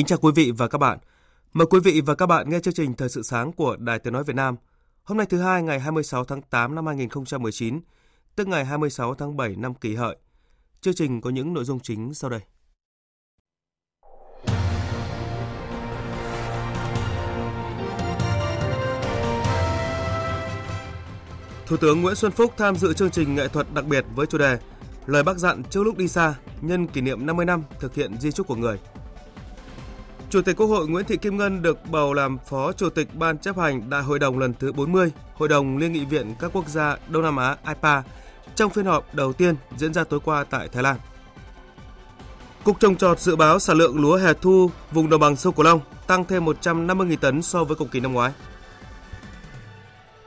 Kính chào quý vị và các bạn. Mời quý vị và các bạn nghe chương trình Thời sự sáng của Đài Tiếng Nói Việt Nam. Hôm nay thứ hai ngày 26 tháng 8 năm 2019, tức ngày 26 tháng 7 năm kỷ hợi. Chương trình có những nội dung chính sau đây. Thủ tướng Nguyễn Xuân Phúc tham dự chương trình nghệ thuật đặc biệt với chủ đề Lời bác dặn trước lúc đi xa, nhân kỷ niệm 50 năm thực hiện di trúc của người – Chủ tịch Quốc hội Nguyễn Thị Kim Ngân được bầu làm Phó Chủ tịch Ban chấp hành Đại hội đồng lần thứ 40 Hội đồng Liên nghị viện các quốc gia Đông Nam Á IPA trong phiên họp đầu tiên diễn ra tối qua tại Thái Lan. Cục trồng trọt dự báo sản lượng lúa hè thu vùng đồng bằng sông Cửu Long tăng thêm 150.000 tấn so với cùng kỳ năm ngoái.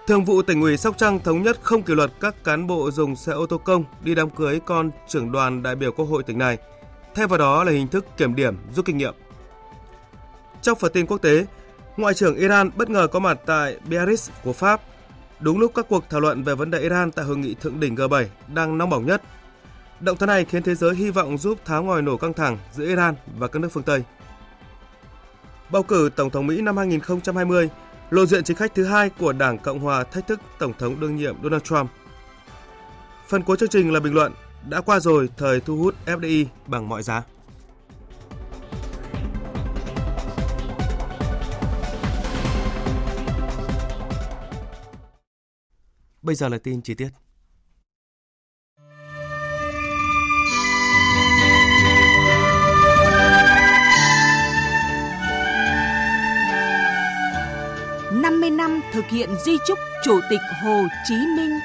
Thường vụ tỉnh ủy Sóc Trăng thống nhất không kỷ luật các cán bộ dùng xe ô tô công đi đám cưới con trưởng đoàn đại biểu Quốc hội tỉnh này. Thay vào đó là hình thức kiểm điểm, rút kinh nghiệm. Trong phần tin quốc tế, Ngoại trưởng Iran bất ngờ có mặt tại Biarritz của Pháp, đúng lúc các cuộc thảo luận về vấn đề Iran tại hội nghị thượng đỉnh G7 đang nóng bỏng nhất. Động thái này khiến thế giới hy vọng giúp tháo ngòi nổ căng thẳng giữa Iran và các nước phương Tây. Bầu cử Tổng thống Mỹ năm 2020, lộ diện chính khách thứ hai của Đảng Cộng hòa thách thức Tổng thống đương nhiệm Donald Trump. Phần cuối chương trình là bình luận đã qua rồi thời thu hút FDI bằng mọi giá. Bây giờ là tin chi tiết. năm mươi năm thực hiện di chúc Chủ tịch Hồ Chí Minh.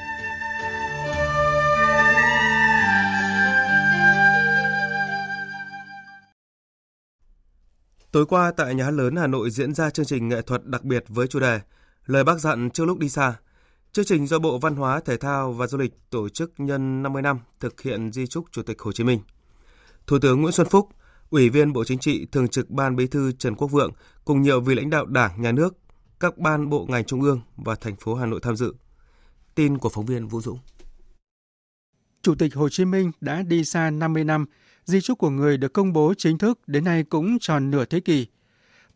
Tối qua tại Nhà hát lớn Hà Nội diễn ra chương trình nghệ thuật đặc biệt với chủ đề Lời bác dặn trước lúc đi xa – Chương trình do Bộ Văn hóa, Thể thao và Du lịch tổ chức nhân 50 năm thực hiện di trúc Chủ tịch Hồ Chí Minh. Thủ tướng Nguyễn Xuân Phúc, Ủy viên Bộ Chính trị, Thường trực Ban Bí thư Trần Quốc Vượng cùng nhiều vị lãnh đạo Đảng, Nhà nước, các ban bộ ngành trung ương và thành phố Hà Nội tham dự. Tin của phóng viên Vũ Dũng. Chủ tịch Hồ Chí Minh đã đi xa 50 năm, di trúc của người được công bố chính thức đến nay cũng tròn nửa thế kỷ.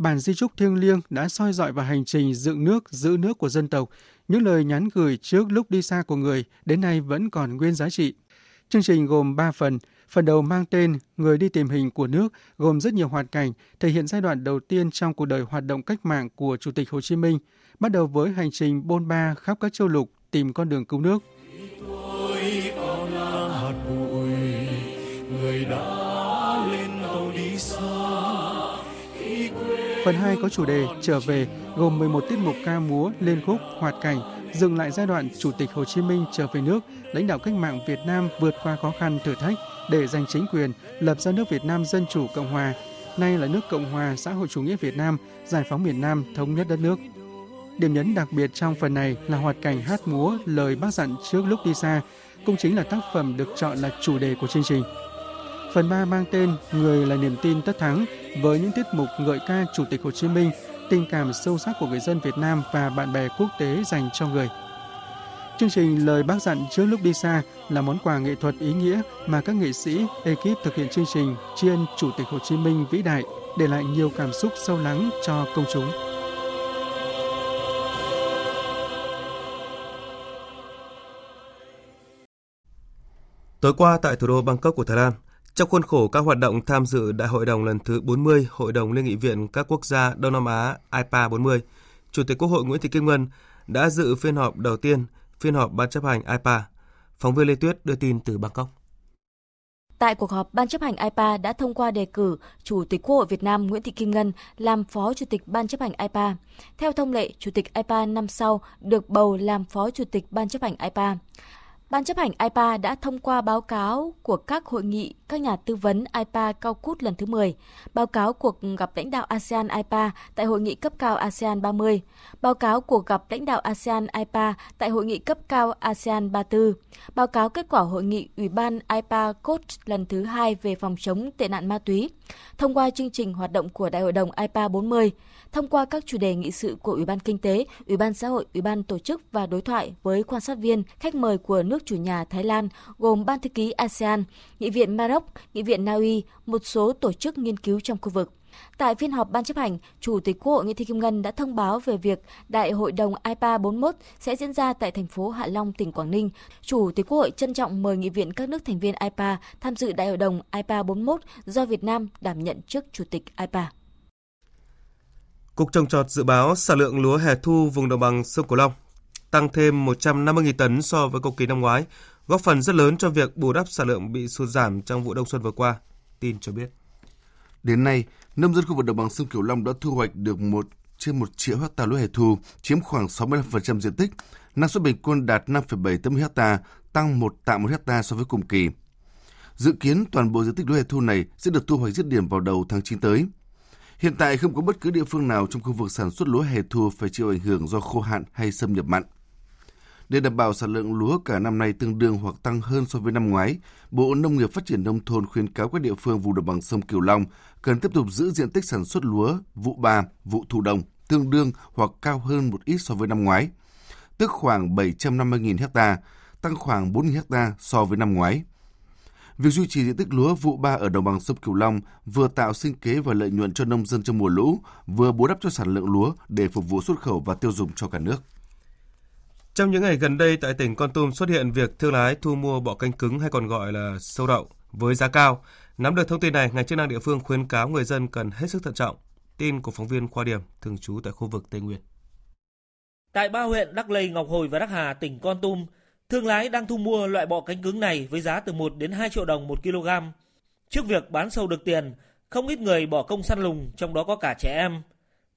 Bản di trúc thiêng liêng đã soi dọi vào hành trình dựng nước, giữ nước của dân tộc những lời nhắn gửi trước lúc đi xa của người đến nay vẫn còn nguyên giá trị. Chương trình gồm 3 phần. Phần đầu mang tên Người đi tìm hình của nước gồm rất nhiều hoạt cảnh, thể hiện giai đoạn đầu tiên trong cuộc đời hoạt động cách mạng của Chủ tịch Hồ Chí Minh, bắt đầu với hành trình bôn ba khắp các châu lục tìm con đường cứu nước. Phần 2 có chủ đề Trở về, gồm 11 tiết mục ca múa, lên khúc, hoạt cảnh, dừng lại giai đoạn Chủ tịch Hồ Chí Minh trở về nước, lãnh đạo cách mạng Việt Nam vượt qua khó khăn thử thách để giành chính quyền, lập ra nước Việt Nam Dân Chủ Cộng Hòa, nay là nước Cộng Hòa Xã hội Chủ nghĩa Việt Nam, giải phóng miền Nam, thống nhất đất nước. Điểm nhấn đặc biệt trong phần này là hoạt cảnh hát múa lời bác dặn trước lúc đi xa, cũng chính là tác phẩm được chọn là chủ đề của chương trình. Phần 3 mang tên Người là niềm tin tất thắng với những tiết mục ngợi ca Chủ tịch Hồ Chí Minh, tình cảm sâu sắc của người dân Việt Nam và bạn bè quốc tế dành cho người. Chương trình Lời Bác dặn trước lúc đi xa là món quà nghệ thuật ý nghĩa mà các nghệ sĩ, ekip thực hiện chương trình tri ân Chủ tịch Hồ Chí Minh vĩ đại để lại nhiều cảm xúc sâu lắng cho công chúng. Tối qua tại thủ đô Bangkok của Thái Lan, trong khuôn khổ các hoạt động tham dự Đại hội đồng lần thứ 40 Hội đồng Liên nghị viện các quốc gia Đông Nam Á IPA 40, Chủ tịch Quốc hội Nguyễn Thị Kim Ngân đã dự phiên họp đầu tiên, phiên họp Ban chấp hành IPA. Phóng viên Lê Tuyết đưa tin từ Bangkok. Tại cuộc họp, Ban chấp hành IPA đã thông qua đề cử Chủ tịch Quốc hội Việt Nam Nguyễn Thị Kim Ngân làm Phó Chủ tịch Ban chấp hành IPA. Theo thông lệ, Chủ tịch IPA năm sau được bầu làm Phó Chủ tịch Ban chấp hành IPA. Ban chấp hành IPA đã thông qua báo cáo của các hội nghị các nhà tư vấn IPA cao cút lần thứ 10, báo cáo cuộc gặp lãnh đạo ASEAN IPA tại hội nghị cấp cao ASEAN 30, báo cáo cuộc gặp lãnh đạo ASEAN IPA tại hội nghị cấp cao ASEAN 34, báo cáo kết quả hội nghị Ủy ban IPA Coach lần thứ 2 về phòng chống tệ nạn ma túy, thông qua chương trình hoạt động của Đại hội đồng IPA 40, thông qua các chủ đề nghị sự của Ủy ban Kinh tế, Ủy ban Xã hội, Ủy ban Tổ chức và đối thoại với quan sát viên, khách mời của nước chủ nhà Thái Lan gồm Ban thư ký ASEAN, Nghị viện Maroc, Nghị viện Na Uy, một số tổ chức nghiên cứu trong khu vực. Tại phiên họp Ban chấp hành, Chủ tịch Quốc hội Nguyễn Thị Kim Ngân đã thông báo về việc Đại hội đồng IPA 41 sẽ diễn ra tại thành phố Hạ Long, tỉnh Quảng Ninh. Chủ tịch Quốc hội trân trọng mời nghị viện các nước thành viên IPA tham dự Đại hội đồng IPA 41 do Việt Nam đảm nhận chức Chủ tịch IPA. Cục trồng trọt dự báo sản lượng lúa hè thu vùng đồng bằng sông Cửu Long tăng thêm 150.000 tấn so với cùng kỳ năm ngoái, góp phần rất lớn cho việc bù đắp sản lượng bị sụt giảm trong vụ đông xuân vừa qua. Tin cho biết. Đến nay, nông dân khu vực đồng bằng sông Cửu Long đã thu hoạch được một trên 1 triệu hecta lúa hè thu, chiếm khoảng 65% diện tích. Năng suất bình quân đạt 5,7 tấn hecta, tăng 1 tạ 1 hecta so với cùng kỳ. Dự kiến toàn bộ diện tích lúa hè thu này sẽ được thu hoạch dứt điểm vào đầu tháng 9 tới. Hiện tại không có bất cứ địa phương nào trong khu vực sản xuất lúa hè thu phải chịu ảnh hưởng do khô hạn hay xâm nhập mặn. Để đảm bảo sản lượng lúa cả năm nay tương đương hoặc tăng hơn so với năm ngoái, Bộ Nông nghiệp Phát triển Nông thôn khuyến cáo các địa phương vùng đồng bằng sông Cửu Long cần tiếp tục giữ diện tích sản xuất lúa vụ ba, vụ thu đông tương đương hoặc cao hơn một ít so với năm ngoái, tức khoảng 750.000 ha, tăng khoảng 4.000 ha so với năm ngoái. Việc duy trì diện tích lúa vụ ba ở đồng bằng sông Cửu Long vừa tạo sinh kế và lợi nhuận cho nông dân trong mùa lũ, vừa bù đắp cho sản lượng lúa để phục vụ xuất khẩu và tiêu dùng cho cả nước. Trong những ngày gần đây tại tỉnh Con Tum xuất hiện việc thương lái thu mua bọ canh cứng hay còn gọi là sâu đậu với giá cao. Nắm được thông tin này, ngành chức năng địa phương khuyến cáo người dân cần hết sức thận trọng. Tin của phóng viên Khoa Điểm thường trú tại khu vực Tây Nguyên. Tại ba huyện Đắc Lây, Ngọc Hồi và Đắc Hà, tỉnh Con Tum, thương lái đang thu mua loại bọ cánh cứng này với giá từ 1 đến 2 triệu đồng một kg. Trước việc bán sâu được tiền, không ít người bỏ công săn lùng, trong đó có cả trẻ em.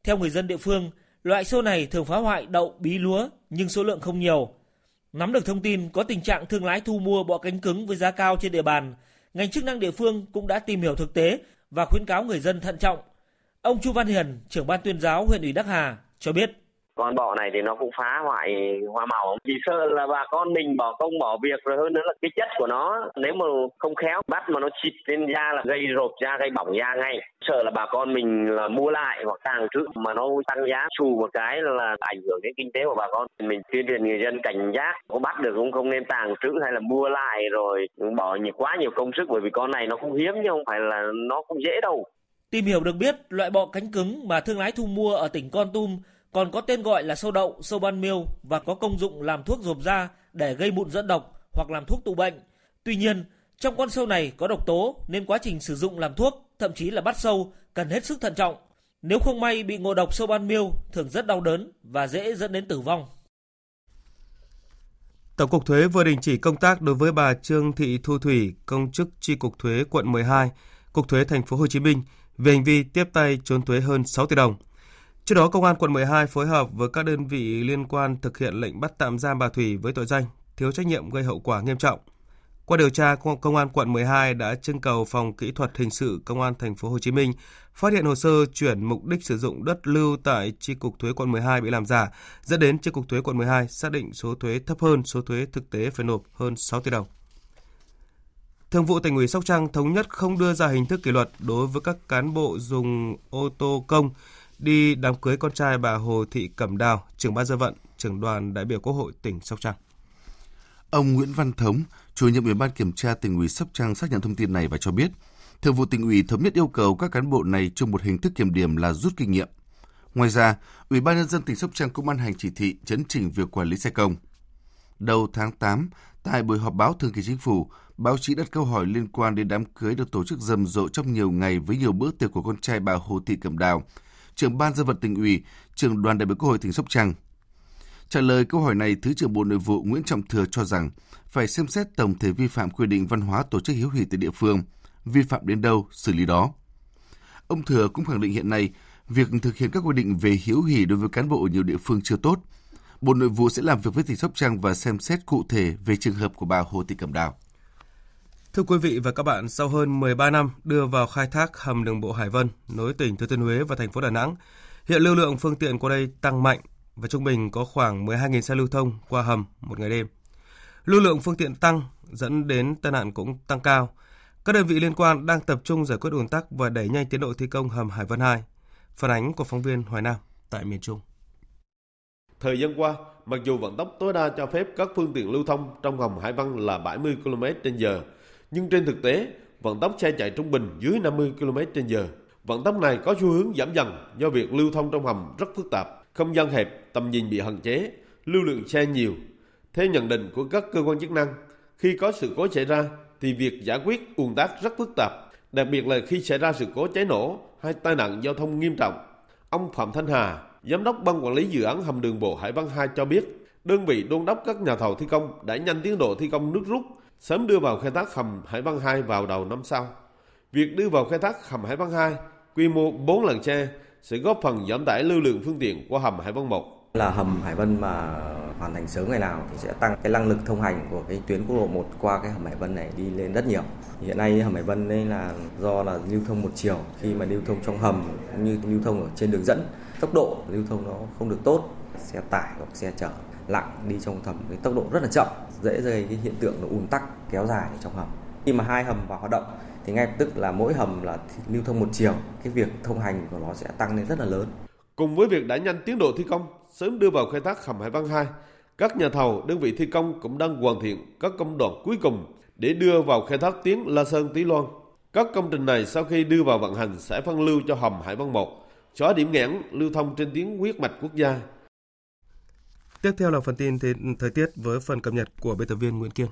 Theo người dân địa phương, loại sâu này thường phá hoại đậu, bí lúa nhưng số lượng không nhiều. Nắm được thông tin có tình trạng thương lái thu mua bọ cánh cứng với giá cao trên địa bàn, ngành chức năng địa phương cũng đã tìm hiểu thực tế và khuyến cáo người dân thận trọng. Ông Chu Văn Hiền, trưởng ban tuyên giáo huyện ủy Đắc Hà cho biết con bọ này thì nó cũng phá hoại hoa màu. Chỉ sợ là bà con mình bỏ công bỏ việc rồi hơn nữa là cái chất của nó nếu mà không khéo bắt mà nó chịt lên da là gây rộp da gây bỏng da ngay. Sợ là bà con mình là mua lại hoặc tàng trữ mà nó tăng giá xù một cái là ảnh hưởng đến kinh tế của bà con. Mình tuyên truyền người dân cảnh giác có bắt được cũng không nên tàng trữ hay là mua lại rồi bỏ nhiều quá nhiều công sức bởi vì con này nó không hiếm nhưng không phải là nó không dễ đâu. Tìm hiểu được biết, loại bọ cánh cứng mà thương lái thu mua ở tỉnh Con Tum còn có tên gọi là sâu đậu, sâu ban miêu và có công dụng làm thuốc rộp da để gây mụn dẫn độc hoặc làm thuốc tụ bệnh. Tuy nhiên, trong con sâu này có độc tố nên quá trình sử dụng làm thuốc, thậm chí là bắt sâu, cần hết sức thận trọng. Nếu không may bị ngộ độc sâu ban miêu thường rất đau đớn và dễ dẫn đến tử vong. Tổng cục Thuế vừa đình chỉ công tác đối với bà Trương Thị Thu Thủy, công chức Chi cục Thuế quận 12, Cục Thuế thành phố Hồ Chí Minh về hành vi tiếp tay trốn thuế hơn 6 tỷ đồng. Trước đó, Công an quận 12 phối hợp với các đơn vị liên quan thực hiện lệnh bắt tạm giam bà Thủy với tội danh thiếu trách nhiệm gây hậu quả nghiêm trọng. Qua điều tra, Công an quận 12 đã trưng cầu phòng kỹ thuật hình sự Công an thành phố Hồ Chí Minh phát hiện hồ sơ chuyển mục đích sử dụng đất lưu tại chi cục thuế quận 12 bị làm giả, dẫn đến chi cục thuế quận 12 xác định số thuế thấp hơn số thuế thực tế phải nộp hơn 6 tỷ đồng. Thường vụ tỉnh ủy Sóc Trăng thống nhất không đưa ra hình thức kỷ luật đối với các cán bộ dùng ô tô công đi đám cưới con trai bà Hồ Thị Cẩm Đào, trưởng ban dân vận, trưởng đoàn đại biểu Quốc hội tỉnh Sóc Trăng. Ông Nguyễn Văn Thống, chủ nhiệm Ủy ban kiểm tra tỉnh ủy Sóc Trăng xác nhận thông tin này và cho biết, Thường vụ tỉnh ủy thống nhất yêu cầu các cán bộ này chung một hình thức kiểm điểm là rút kinh nghiệm. Ngoài ra, Ủy ban nhân dân tỉnh Sóc Trăng cũng ban hành chỉ thị chấn chỉnh việc quản lý xe công. Đầu tháng 8, tại buổi họp báo thường kỳ chính phủ, báo chí đặt câu hỏi liên quan đến đám cưới được tổ chức rầm rộ trong nhiều ngày với nhiều bữa tiệc của con trai bà Hồ Thị Cẩm Đào, trưởng ban dân vận tỉnh ủy, trưởng đoàn đại biểu Quốc hội tỉnh Sóc Trăng. Trả lời câu hỏi này, Thứ trưởng Bộ Nội vụ Nguyễn Trọng Thừa cho rằng phải xem xét tổng thể vi phạm quy định văn hóa tổ chức hiếu hỉ tại địa phương, vi phạm đến đâu xử lý đó. Ông Thừa cũng khẳng định hiện nay việc thực hiện các quy định về hiếu hỉ đối với cán bộ ở nhiều địa phương chưa tốt. Bộ Nội vụ sẽ làm việc với tỉnh Sóc Trăng và xem xét cụ thể về trường hợp của bà Hồ Thị Cẩm Đào. Thưa quý vị và các bạn, sau hơn 13 năm đưa vào khai thác hầm đường bộ Hải Vân nối tỉnh Thừa Thiên Huế và thành phố Đà Nẵng, hiện lưu lượng phương tiện qua đây tăng mạnh và trung bình có khoảng 12.000 xe lưu thông qua hầm một ngày đêm. Lưu lượng phương tiện tăng dẫn đến tai nạn cũng tăng cao. Các đơn vị liên quan đang tập trung giải quyết ùn tắc và đẩy nhanh tiến độ thi công hầm Hải Vân 2. Phản ánh của phóng viên Hoài Nam tại miền Trung. Thời gian qua, mặc dù vận tốc tối đa cho phép các phương tiện lưu thông trong hầm Hải Vân là 70 km/h, nhưng trên thực tế, vận tốc xe chạy trung bình dưới 50 km/h. Vận tốc này có xu hướng giảm dần do việc lưu thông trong hầm rất phức tạp, không gian hẹp, tầm nhìn bị hạn chế, lưu lượng xe nhiều. Theo nhận định của các cơ quan chức năng, khi có sự cố xảy ra thì việc giải quyết ùn tắc rất phức tạp, đặc biệt là khi xảy ra sự cố cháy nổ hay tai nạn giao thông nghiêm trọng. Ông Phạm Thanh Hà, Giám đốc Ban Quản lý Dự án Hầm Đường Bộ Hải Vân 2 cho biết, đơn vị đôn đốc các nhà thầu thi công đã nhanh tiến độ thi công nước rút, sớm đưa vào khai thác hầm Hải Vân 2 vào đầu năm sau. Việc đưa vào khai thác hầm Hải Vân 2 quy mô 4 lần xe sẽ góp phần giảm tải lưu lượng phương tiện qua hầm Hải Vân 1. Là hầm Hải Vân mà hoàn thành sớm ngày nào thì sẽ tăng cái năng lực thông hành của cái tuyến quốc lộ 1 qua cái hầm Hải Vân này đi lên rất nhiều. Hiện nay hầm Hải Vân đây là do là lưu thông một chiều khi mà lưu thông trong hầm cũng như lưu thông ở trên đường dẫn, tốc độ lưu thông nó không được tốt, xe tải hoặc xe chở nặng đi trong hầm với tốc độ rất là chậm dễ gây cái hiện tượng là ùn tắc kéo dài trong hầm. Khi mà hai hầm vào hoạt động thì ngay lập tức là mỗi hầm là lưu thông một chiều, cái việc thông hành của nó sẽ tăng lên rất là lớn. Cùng với việc đẩy nhanh tiến độ thi công, sớm đưa vào khai thác hầm Hải Vân 2 các nhà thầu, đơn vị thi công cũng đang hoàn thiện các công đoạn cuối cùng để đưa vào khai thác tuyến La Sơn Tí Loan. Các công trình này sau khi đưa vào vận hành sẽ phân lưu cho hầm Hải Vân 1 xóa điểm nghẽn lưu thông trên tuyến huyết mạch quốc gia. Tiếp theo là phần tin thời tiết với phần cập nhật của biên tập viên Nguyễn Kiên.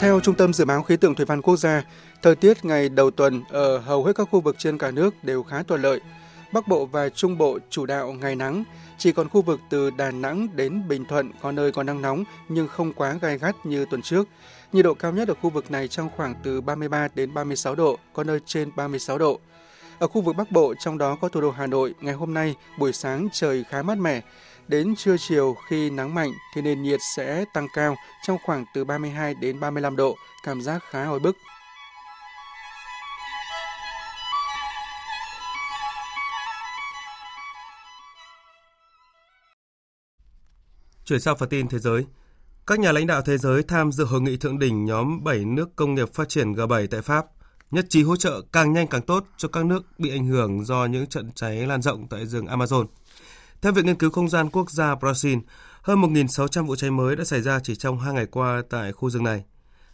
Theo Trung tâm Dự báo Khí tượng Thủy văn Quốc gia, thời tiết ngày đầu tuần ở hầu hết các khu vực trên cả nước đều khá thuận lợi. Bắc Bộ và Trung Bộ chủ đạo ngày nắng, chỉ còn khu vực từ Đà Nẵng đến Bình Thuận có nơi có nắng nóng nhưng không quá gai gắt như tuần trước. Nhiệt độ cao nhất ở khu vực này trong khoảng từ 33 đến 36 độ, có nơi trên 36 độ. Ở khu vực Bắc Bộ, trong đó có thủ đô Hà Nội, ngày hôm nay buổi sáng trời khá mát mẻ. Đến trưa chiều khi nắng mạnh thì nền nhiệt sẽ tăng cao trong khoảng từ 32 đến 35 độ, cảm giác khá oi bức. Chuyển sang phần tin thế giới. Các nhà lãnh đạo thế giới tham dự hội nghị thượng đỉnh nhóm 7 nước công nghiệp phát triển G7 tại Pháp, nhất trí hỗ trợ càng nhanh càng tốt cho các nước bị ảnh hưởng do những trận cháy lan rộng tại rừng Amazon. Theo Viện Nghiên cứu Không gian Quốc gia Brazil, hơn 1.600 vụ cháy mới đã xảy ra chỉ trong hai ngày qua tại khu rừng này.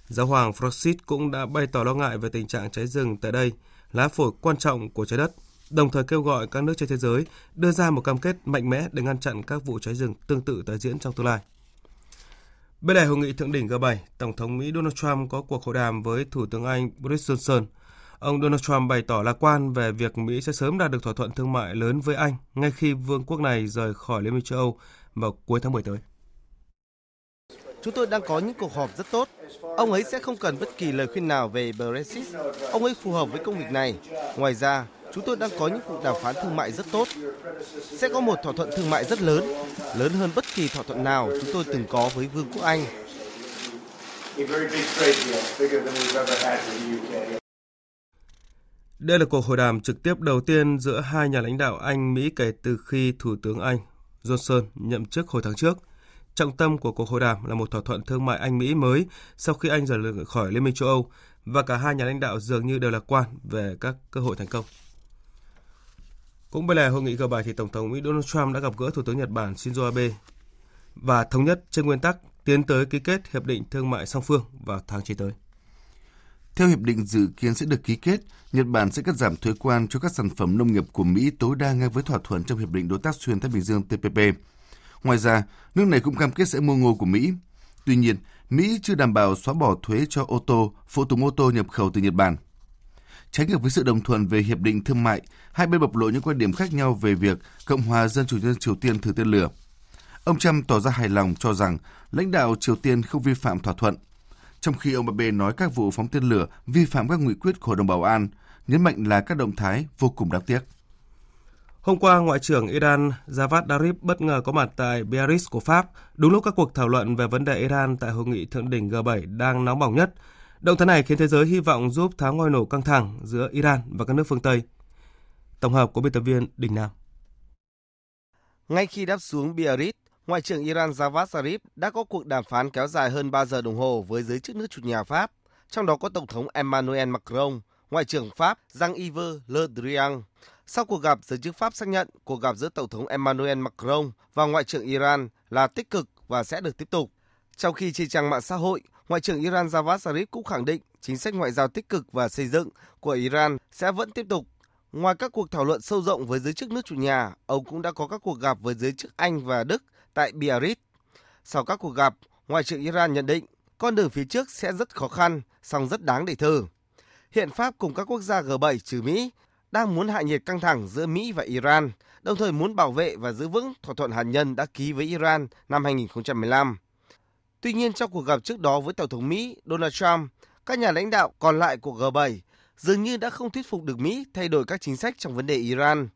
Giáo hoàng Francis cũng đã bày tỏ lo ngại về tình trạng cháy rừng tại đây, lá phổi quan trọng của trái đất, đồng thời kêu gọi các nước trên thế giới đưa ra một cam kết mạnh mẽ để ngăn chặn các vụ cháy rừng tương tự tái diễn trong tương lai. Bên lề hội nghị thượng đỉnh G7, Tổng thống Mỹ Donald Trump có cuộc hội đàm với Thủ tướng Anh Boris Johnson. Ông Donald Trump bày tỏ lạc quan về việc Mỹ sẽ sớm đạt được thỏa thuận thương mại lớn với Anh ngay khi vương quốc này rời khỏi Liên minh châu Âu vào cuối tháng 10 tới. Chúng tôi đang có những cuộc họp rất tốt. Ông ấy sẽ không cần bất kỳ lời khuyên nào về Brexit. Ông ấy phù hợp với công việc này. Ngoài ra, chúng tôi đang có những cuộc đàm phán thương mại rất tốt. Sẽ có một thỏa thuận thương mại rất lớn, lớn hơn bất kỳ thỏa thuận nào chúng tôi từng có với Vương quốc Anh. Đây là cuộc hội đàm trực tiếp đầu tiên giữa hai nhà lãnh đạo Anh Mỹ kể từ khi Thủ tướng Anh Johnson nhậm chức hồi tháng trước. Trọng tâm của cuộc hội đàm là một thỏa thuận thương mại Anh Mỹ mới sau khi Anh rời khỏi Liên minh châu Âu và cả hai nhà lãnh đạo dường như đều lạc quan về các cơ hội thành công. Cũng bên lề hội nghị G7 thì Tổng thống Mỹ Donald Trump đã gặp gỡ Thủ tướng Nhật Bản Shinzo Abe và thống nhất trên nguyên tắc tiến tới ký kết hiệp định thương mại song phương vào tháng 9 tới. Theo hiệp định dự kiến sẽ được ký kết, Nhật Bản sẽ cắt giảm thuế quan cho các sản phẩm nông nghiệp của Mỹ tối đa ngang với thỏa thuận trong hiệp định đối tác xuyên Thái Bình Dương TPP. Ngoài ra, nước này cũng cam kết sẽ mua ngô của Mỹ. Tuy nhiên, Mỹ chưa đảm bảo xóa bỏ thuế cho ô tô, phụ tùng ô tô nhập khẩu từ Nhật Bản. Trái ngược với sự đồng thuận về hiệp định thương mại, hai bên bộc lộ những quan điểm khác nhau về việc Cộng hòa Dân chủ nhân Triều Tiên thử tên lửa. Ông Trump tỏ ra hài lòng cho rằng lãnh đạo Triều Tiên không vi phạm thỏa thuận, trong khi ông Abe nói các vụ phóng tên lửa vi phạm các nghị quyết của Hội đồng Bảo an, nhấn mạnh là các động thái vô cùng đáng tiếc. Hôm qua, Ngoại trưởng Iran Javad Zarif bất ngờ có mặt tại Biarritz của Pháp, đúng lúc các cuộc thảo luận về vấn đề Iran tại hội nghị thượng đỉnh G7 đang nóng bỏng nhất. Động thái này khiến thế giới hy vọng giúp tháo ngòi nổ căng thẳng giữa Iran và các nước phương Tây. Tổng hợp của biên tập viên Đình Nam. Ngay khi đáp xuống Biarritz, Ngoại trưởng Iran Javad Zarif đã có cuộc đàm phán kéo dài hơn 3 giờ đồng hồ với giới chức nước chủ nhà Pháp, trong đó có Tổng thống Emmanuel Macron, Ngoại trưởng Pháp Jean-Yves Le Drian. Sau cuộc gặp, giới chức Pháp xác nhận cuộc gặp giữa Tổng thống Emmanuel Macron và Ngoại trưởng Iran là tích cực và sẽ được tiếp tục. Trong khi trên trang mạng xã hội, Ngoại trưởng Iran Javad Zarif cũng khẳng định chính sách ngoại giao tích cực và xây dựng của Iran sẽ vẫn tiếp tục. Ngoài các cuộc thảo luận sâu rộng với giới chức nước chủ nhà, ông cũng đã có các cuộc gặp với giới chức Anh và Đức tại Biarritz. Sau các cuộc gặp, Ngoại trưởng Iran nhận định con đường phía trước sẽ rất khó khăn, song rất đáng để thử. Hiện Pháp cùng các quốc gia G7 trừ Mỹ đang muốn hạ nhiệt căng thẳng giữa Mỹ và Iran, đồng thời muốn bảo vệ và giữ vững thỏa thuận hạt nhân đã ký với Iran năm 2015. Tuy nhiên trong cuộc gặp trước đó với Tổng thống Mỹ Donald Trump, các nhà lãnh đạo còn lại của G7 dường như đã không thuyết phục được Mỹ thay đổi các chính sách trong vấn đề Iran.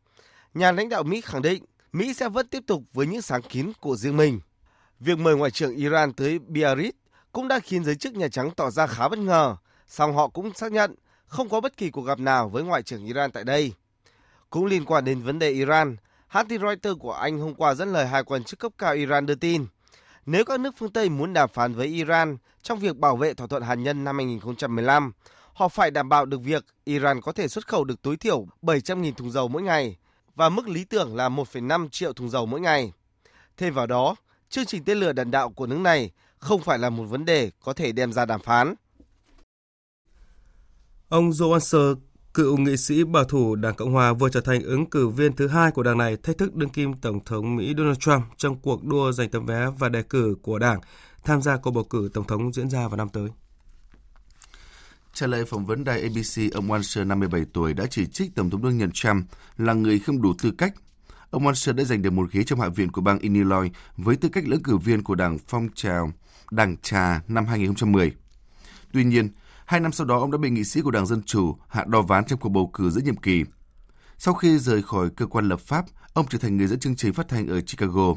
Nhà lãnh đạo Mỹ khẳng định Mỹ sẽ vẫn tiếp tục với những sáng kiến của riêng mình. Việc mời Ngoại trưởng Iran tới Biarritz cũng đã khiến giới chức Nhà Trắng tỏ ra khá bất ngờ, song họ cũng xác nhận không có bất kỳ cuộc gặp nào với Ngoại trưởng Iran tại đây. Cũng liên quan đến vấn đề Iran, hãng tin Reuters của Anh hôm qua dẫn lời hai quan chức cấp cao Iran đưa tin, nếu các nước phương Tây muốn đàm phán với Iran trong việc bảo vệ thỏa thuận hạt nhân năm 2015, họ phải đảm bảo được việc Iran có thể xuất khẩu được tối thiểu 700.000 thùng dầu mỗi ngày và mức lý tưởng là 1,5 triệu thùng dầu mỗi ngày. Thêm vào đó, chương trình tên lửa đạn đạo của nước này không phải là một vấn đề có thể đem ra đàm phán. Ông Joe cựu nghị sĩ bảo thủ Đảng Cộng Hòa vừa trở thành ứng cử viên thứ hai của đảng này thách thức đương kim Tổng thống Mỹ Donald Trump trong cuộc đua giành tấm vé và đề cử của đảng tham gia cuộc bầu cử Tổng thống diễn ra vào năm tới. Trả lời phỏng vấn đài ABC, ông Wanser, 57 tuổi, đã chỉ trích Tổng thống đương nhiệm Trump là người không đủ tư cách. Ông Wanser đã giành được một ghế trong Hạ viện của bang Illinois với tư cách ứng cử viên của Đảng Phong trào Đảng Trà năm 2010. Tuy nhiên, hai năm sau đó ông đã bị nghị sĩ của Đảng Dân Chủ hạ đo ván trong cuộc bầu cử giữa nhiệm kỳ. Sau khi rời khỏi cơ quan lập pháp, ông trở thành người dẫn chương trình phát thanh ở Chicago.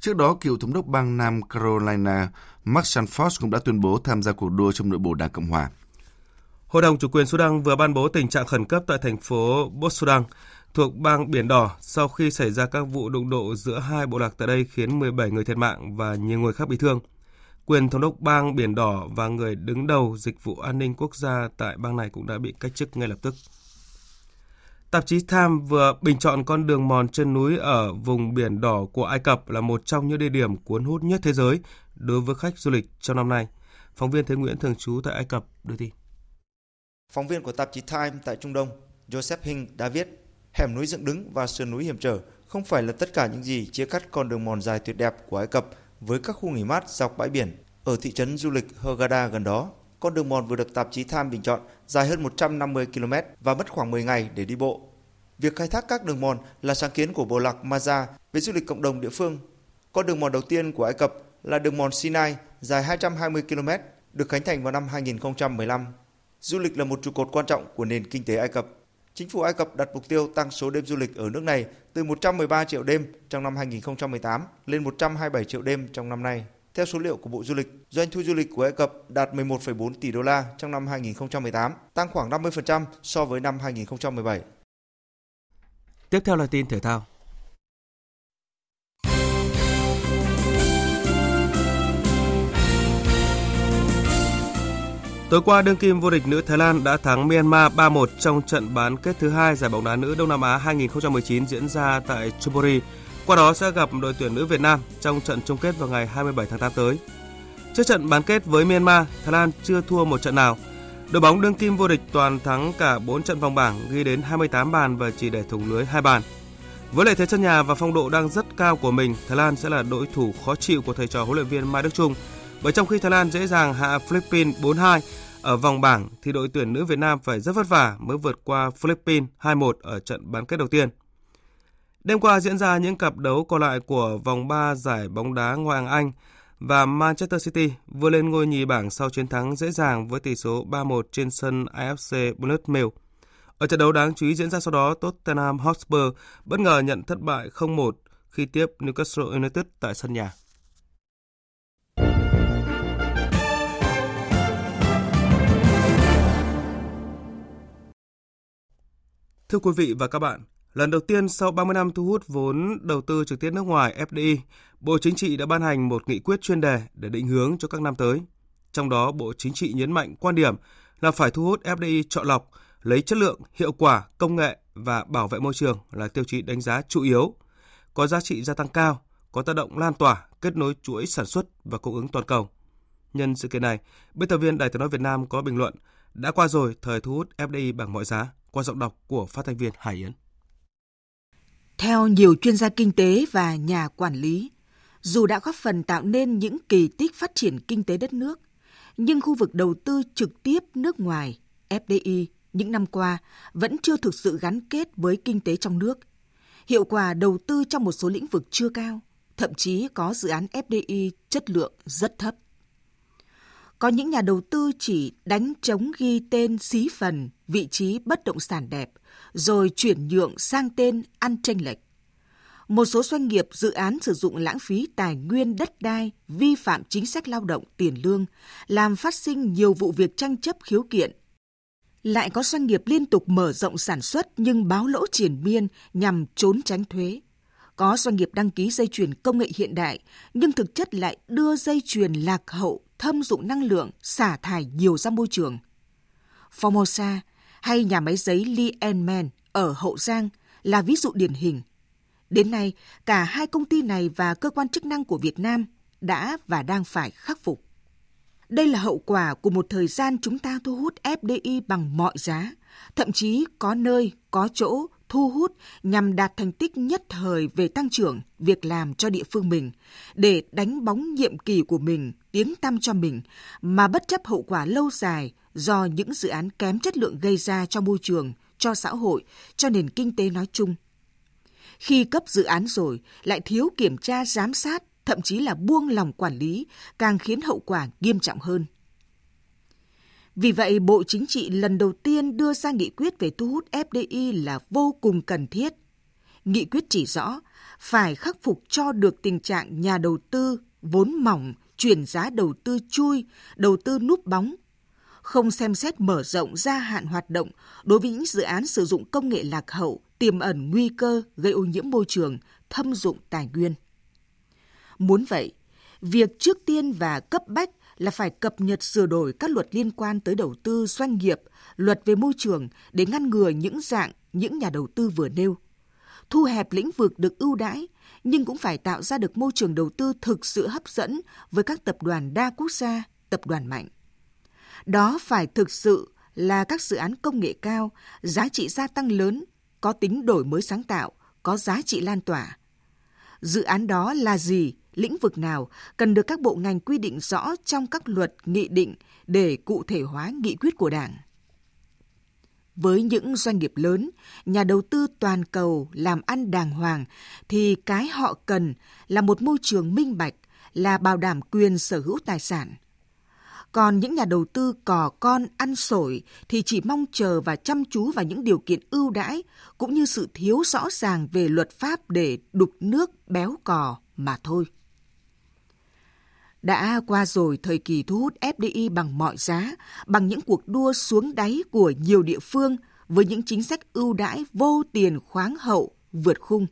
Trước đó, cựu thống đốc bang Nam Carolina Mark Sanford cũng đã tuyên bố tham gia cuộc đua trong nội bộ Đảng Cộng Hòa. Hội đồng chủ quyền Sudan vừa ban bố tình trạng khẩn cấp tại thành phố Port Sudan thuộc bang Biển Đỏ sau khi xảy ra các vụ đụng độ giữa hai bộ lạc tại đây khiến 17 người thiệt mạng và nhiều người khác bị thương. Quyền thống đốc bang Biển Đỏ và người đứng đầu dịch vụ an ninh quốc gia tại bang này cũng đã bị cách chức ngay lập tức. Tạp chí Time vừa bình chọn con đường mòn chân núi ở vùng Biển Đỏ của Ai Cập là một trong những địa điểm cuốn hút nhất thế giới đối với khách du lịch trong năm nay. Phóng viên Thế Nguyễn thường trú tại Ai Cập đưa tin. Phóng viên của tạp chí Time tại Trung Đông, Joseph Hing đã viết, hẻm núi dựng đứng và sườn núi hiểm trở không phải là tất cả những gì chia cắt con đường mòn dài tuyệt đẹp của Ai Cập với các khu nghỉ mát dọc bãi biển. Ở thị trấn du lịch Hurghada gần đó, con đường mòn vừa được tạp chí Time bình chọn dài hơn 150 km và mất khoảng 10 ngày để đi bộ. Việc khai thác các đường mòn là sáng kiến của bộ lạc Maza về du lịch cộng đồng địa phương. Con đường mòn đầu tiên của Ai Cập là đường mòn Sinai dài 220 km, được khánh thành vào năm 2015. Du lịch là một trụ cột quan trọng của nền kinh tế Ai Cập. Chính phủ Ai Cập đặt mục tiêu tăng số đêm du lịch ở nước này từ 113 triệu đêm trong năm 2018 lên 127 triệu đêm trong năm nay. Theo số liệu của Bộ Du lịch, doanh thu du lịch của Ai Cập đạt 11,4 tỷ đô la trong năm 2018, tăng khoảng 50% so với năm 2017. Tiếp theo là tin thể thao. Tối qua, đương kim vô địch nữ Thái Lan đã thắng Myanmar 3-1 trong trận bán kết thứ hai giải bóng đá nữ Đông Nam Á 2019 diễn ra tại Chonburi. Qua đó sẽ gặp đội tuyển nữ Việt Nam trong trận chung kết vào ngày 27 tháng 8 tới. Trước trận bán kết với Myanmar, Thái Lan chưa thua một trận nào. Đội bóng đương kim vô địch toàn thắng cả 4 trận vòng bảng, ghi đến 28 bàn và chỉ để thủng lưới 2 bàn. Với lợi thế sân nhà và phong độ đang rất cao của mình, Thái Lan sẽ là đối thủ khó chịu của thầy trò huấn luyện viên Mai Đức Chung. Bởi trong khi Thái Lan dễ dàng hạ Philippines 4-2, Ở vòng bảng thì đội tuyển nữ Việt Nam phải rất vất vả mới vượt qua Philippines 2-1 ở trận bán kết đầu tiên. Đêm qua diễn ra những cặp đấu còn lại của vòng 3 giải bóng đá Ngoại hạng Anh và Manchester City vừa lên ngôi nhì bảng sau chiến thắng dễ dàng với tỷ số 3-1 trên sân AFC Bournemouth. Ở trận đấu đáng chú ý diễn ra sau đó, Tottenham Hotspur bất ngờ nhận thất bại 0-1 khi tiếp Newcastle United tại sân nhà. Thưa quý vị và các bạn, lần đầu tiên sau 30 năm thu hút vốn đầu tư trực tiếp nước ngoài FDI, Bộ Chính trị đã ban hành một nghị quyết chuyên đề để định hướng cho các năm tới. Trong đó, Bộ Chính trị nhấn mạnh quan điểm là phải thu hút FDI chọn lọc, lấy chất lượng, hiệu quả, công nghệ và bảo vệ môi trường là tiêu chí đánh giá chủ yếu, có giá trị gia tăng cao, có tác động lan tỏa, kết nối chuỗi sản xuất và cung ứng toàn cầu. Nhân sự kiện này, biên tập viên Đài tiếng nói Việt Nam có bình luận đã qua rồi thời thu hút FDI bằng mọi giá qua giọng đọc của phát thanh viên Hải Yến. Theo nhiều chuyên gia kinh tế và nhà quản lý, dù đã góp phần tạo nên những kỳ tích phát triển kinh tế đất nước, nhưng khu vực đầu tư trực tiếp nước ngoài FDI những năm qua vẫn chưa thực sự gắn kết với kinh tế trong nước. Hiệu quả đầu tư trong một số lĩnh vực chưa cao, thậm chí có dự án FDI chất lượng rất thấp. Có những nhà đầu tư chỉ đánh trống ghi tên xí phần, vị trí bất động sản đẹp, rồi chuyển nhượng sang tên ăn tranh lệch. Một số doanh nghiệp dự án sử dụng lãng phí tài nguyên đất đai, vi phạm chính sách lao động tiền lương, làm phát sinh nhiều vụ việc tranh chấp khiếu kiện. Lại có doanh nghiệp liên tục mở rộng sản xuất nhưng báo lỗ triển miên nhằm trốn tránh thuế. Có doanh nghiệp đăng ký dây chuyền công nghệ hiện đại nhưng thực chất lại đưa dây chuyền lạc hậu thâm dụng năng lượng, xả thải nhiều ra môi trường. Formosa hay nhà máy giấy Lee Man ở Hậu Giang là ví dụ điển hình. Đến nay, cả hai công ty này và cơ quan chức năng của Việt Nam đã và đang phải khắc phục. Đây là hậu quả của một thời gian chúng ta thu hút FDI bằng mọi giá, thậm chí có nơi, có chỗ thu hút nhằm đạt thành tích nhất thời về tăng trưởng, việc làm cho địa phương mình, để đánh bóng nhiệm kỳ của mình, tiếng tăm cho mình, mà bất chấp hậu quả lâu dài do những dự án kém chất lượng gây ra cho môi trường, cho xã hội, cho nền kinh tế nói chung. Khi cấp dự án rồi, lại thiếu kiểm tra giám sát, thậm chí là buông lòng quản lý, càng khiến hậu quả nghiêm trọng hơn. Vì vậy, Bộ Chính trị lần đầu tiên đưa ra nghị quyết về thu hút FDI là vô cùng cần thiết. Nghị quyết chỉ rõ phải khắc phục cho được tình trạng nhà đầu tư vốn mỏng, chuyển giá đầu tư chui, đầu tư núp bóng, không xem xét mở rộng gia hạn hoạt động đối với những dự án sử dụng công nghệ lạc hậu, tiềm ẩn nguy cơ gây ô nhiễm môi trường, thâm dụng tài nguyên. Muốn vậy, việc trước tiên và cấp bách là phải cập nhật sửa đổi các luật liên quan tới đầu tư doanh nghiệp, luật về môi trường để ngăn ngừa những dạng những nhà đầu tư vừa nêu. Thu hẹp lĩnh vực được ưu đãi, nhưng cũng phải tạo ra được môi trường đầu tư thực sự hấp dẫn với các tập đoàn đa quốc gia, tập đoàn mạnh. Đó phải thực sự là các dự án công nghệ cao, giá trị gia tăng lớn, có tính đổi mới sáng tạo, có giá trị lan tỏa. Dự án đó là gì lĩnh vực nào cần được các bộ ngành quy định rõ trong các luật, nghị định để cụ thể hóa nghị quyết của Đảng. Với những doanh nghiệp lớn, nhà đầu tư toàn cầu làm ăn đàng hoàng thì cái họ cần là một môi trường minh bạch, là bảo đảm quyền sở hữu tài sản. Còn những nhà đầu tư cò con ăn sổi thì chỉ mong chờ và chăm chú vào những điều kiện ưu đãi cũng như sự thiếu rõ ràng về luật pháp để đục nước béo cò mà thôi. Đã qua rồi thời kỳ thu hút FDI bằng mọi giá, bằng những cuộc đua xuống đáy của nhiều địa phương với những chính sách ưu đãi vô tiền khoáng hậu, vượt khung.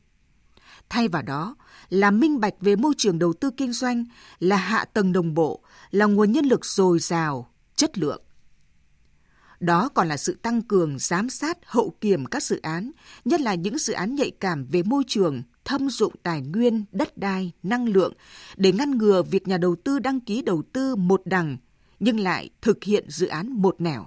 Thay vào đó là minh bạch về môi trường đầu tư kinh doanh, là hạ tầng đồng bộ, là nguồn nhân lực dồi dào, chất lượng. Đó còn là sự tăng cường giám sát hậu kiểm các dự án, nhất là những dự án nhạy cảm về môi trường, thâm dụng tài nguyên, đất đai, năng lượng để ngăn ngừa việc nhà đầu tư đăng ký đầu tư một đằng nhưng lại thực hiện dự án một nẻo.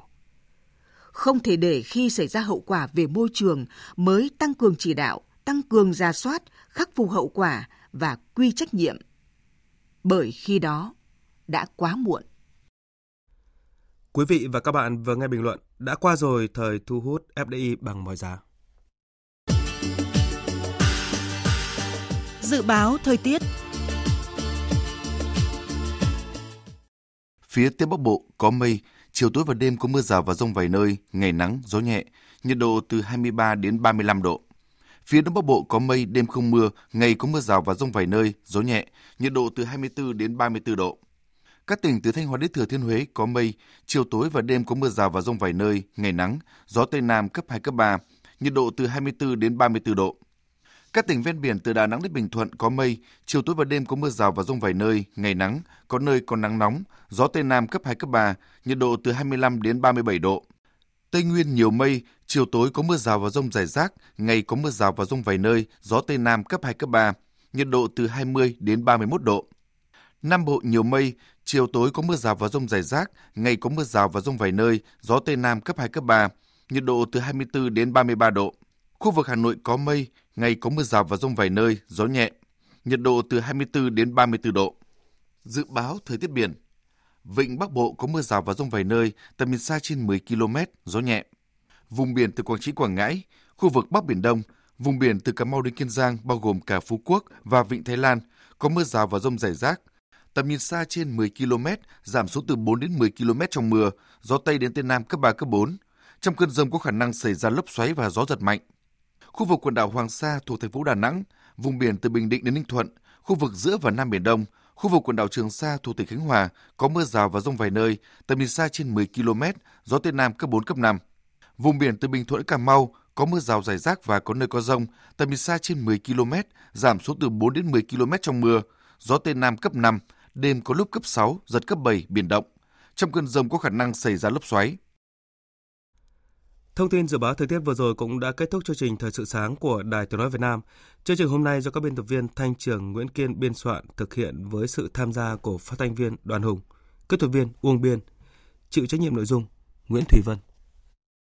Không thể để khi xảy ra hậu quả về môi trường mới tăng cường chỉ đạo, tăng cường ra soát, khắc phục hậu quả và quy trách nhiệm. Bởi khi đó đã quá muộn. Quý vị và các bạn vừa nghe bình luận đã qua rồi thời thu hút FDI bằng mọi giá. Dự báo thời tiết Phía Tây Bắc Bộ có mây, chiều tối và đêm có mưa rào và rông vài nơi, ngày nắng, gió nhẹ, nhiệt độ từ 23 đến 35 độ. Phía Đông Bắc Bộ có mây, đêm không mưa, ngày có mưa rào và rông vài nơi, gió nhẹ, nhiệt độ từ 24 đến 34 độ. Các tỉnh từ Thanh Hóa đến Thừa Thiên Huế có mây, chiều tối và đêm có mưa rào và rông vài nơi, ngày nắng, gió Tây Nam cấp 2, cấp 3, nhiệt độ từ 24 đến 34 độ. Các tỉnh ven biển từ Đà Nẵng đến Bình Thuận có mây, chiều tối và đêm có mưa rào và rông vài nơi, ngày nắng, có nơi có nắng nóng, gió Tây Nam cấp 2, cấp 3, nhiệt độ từ 25 đến 37 độ. Tây Nguyên nhiều mây, chiều tối có mưa rào và rông rải rác, ngày có mưa rào và rông vài nơi, gió Tây Nam cấp 2, cấp 3, nhiệt độ từ 20 đến 31 độ. Nam Bộ nhiều mây, chiều tối có mưa rào và rông rải rác, ngày có mưa rào và rông vài nơi, gió Tây Nam cấp 2, cấp 3, nhiệt độ từ 24 đến 33 độ. Khu vực Hà Nội có mây, ngày có mưa rào và rông vài nơi, gió nhẹ, nhiệt độ từ 24 đến 34 độ. Dự báo thời tiết biển Vịnh Bắc Bộ có mưa rào và rông vài nơi, tầm nhìn xa trên 10 km, gió nhẹ. Vùng biển từ Quảng Trị Quảng Ngãi, khu vực Bắc Biển Đông, vùng biển từ Cà Mau đến Kiên Giang bao gồm cả Phú Quốc và Vịnh Thái Lan có mưa rào và rông rải rác. Tầm nhìn xa trên 10 km, giảm xuống từ 4 đến 10 km trong mưa, gió Tây đến Tây Nam cấp 3, cấp 4. Trong cơn rông có khả năng xảy ra lốc xoáy và gió giật mạnh. Khu vực quần đảo Hoàng Sa thuộc thành phố Đà Nẵng, vùng biển từ Bình Định đến Ninh Thuận, khu vực giữa và Nam Biển Đông, khu vực quần đảo Trường Sa thuộc tỉnh Khánh Hòa có mưa rào và rông vài nơi, tầm nhìn xa trên 10 km, gió Tây Nam cấp 4, cấp 5. Vùng biển từ Bình Thuận đến Cà Mau có mưa rào rải rác và có nơi có rông, tầm nhìn xa trên 10 km, giảm xuống từ 4 đến 10 km trong mưa, gió Tây Nam cấp 5, đêm có lúc cấp 6, giật cấp 7, biển động. Trong cơn rông có khả năng xảy ra lốc xoáy. Thông tin dự báo thời tiết vừa rồi cũng đã kết thúc chương trình Thời sự sáng của Đài Tiếng Nói Việt Nam. Chương trình hôm nay do các biên tập viên Thanh Trường, Nguyễn Kiên biên soạn thực hiện với sự tham gia của phát thanh viên Đoàn Hùng, kỹ thuật viên Uông Biên, chịu trách nhiệm nội dung Nguyễn Thủy Vân.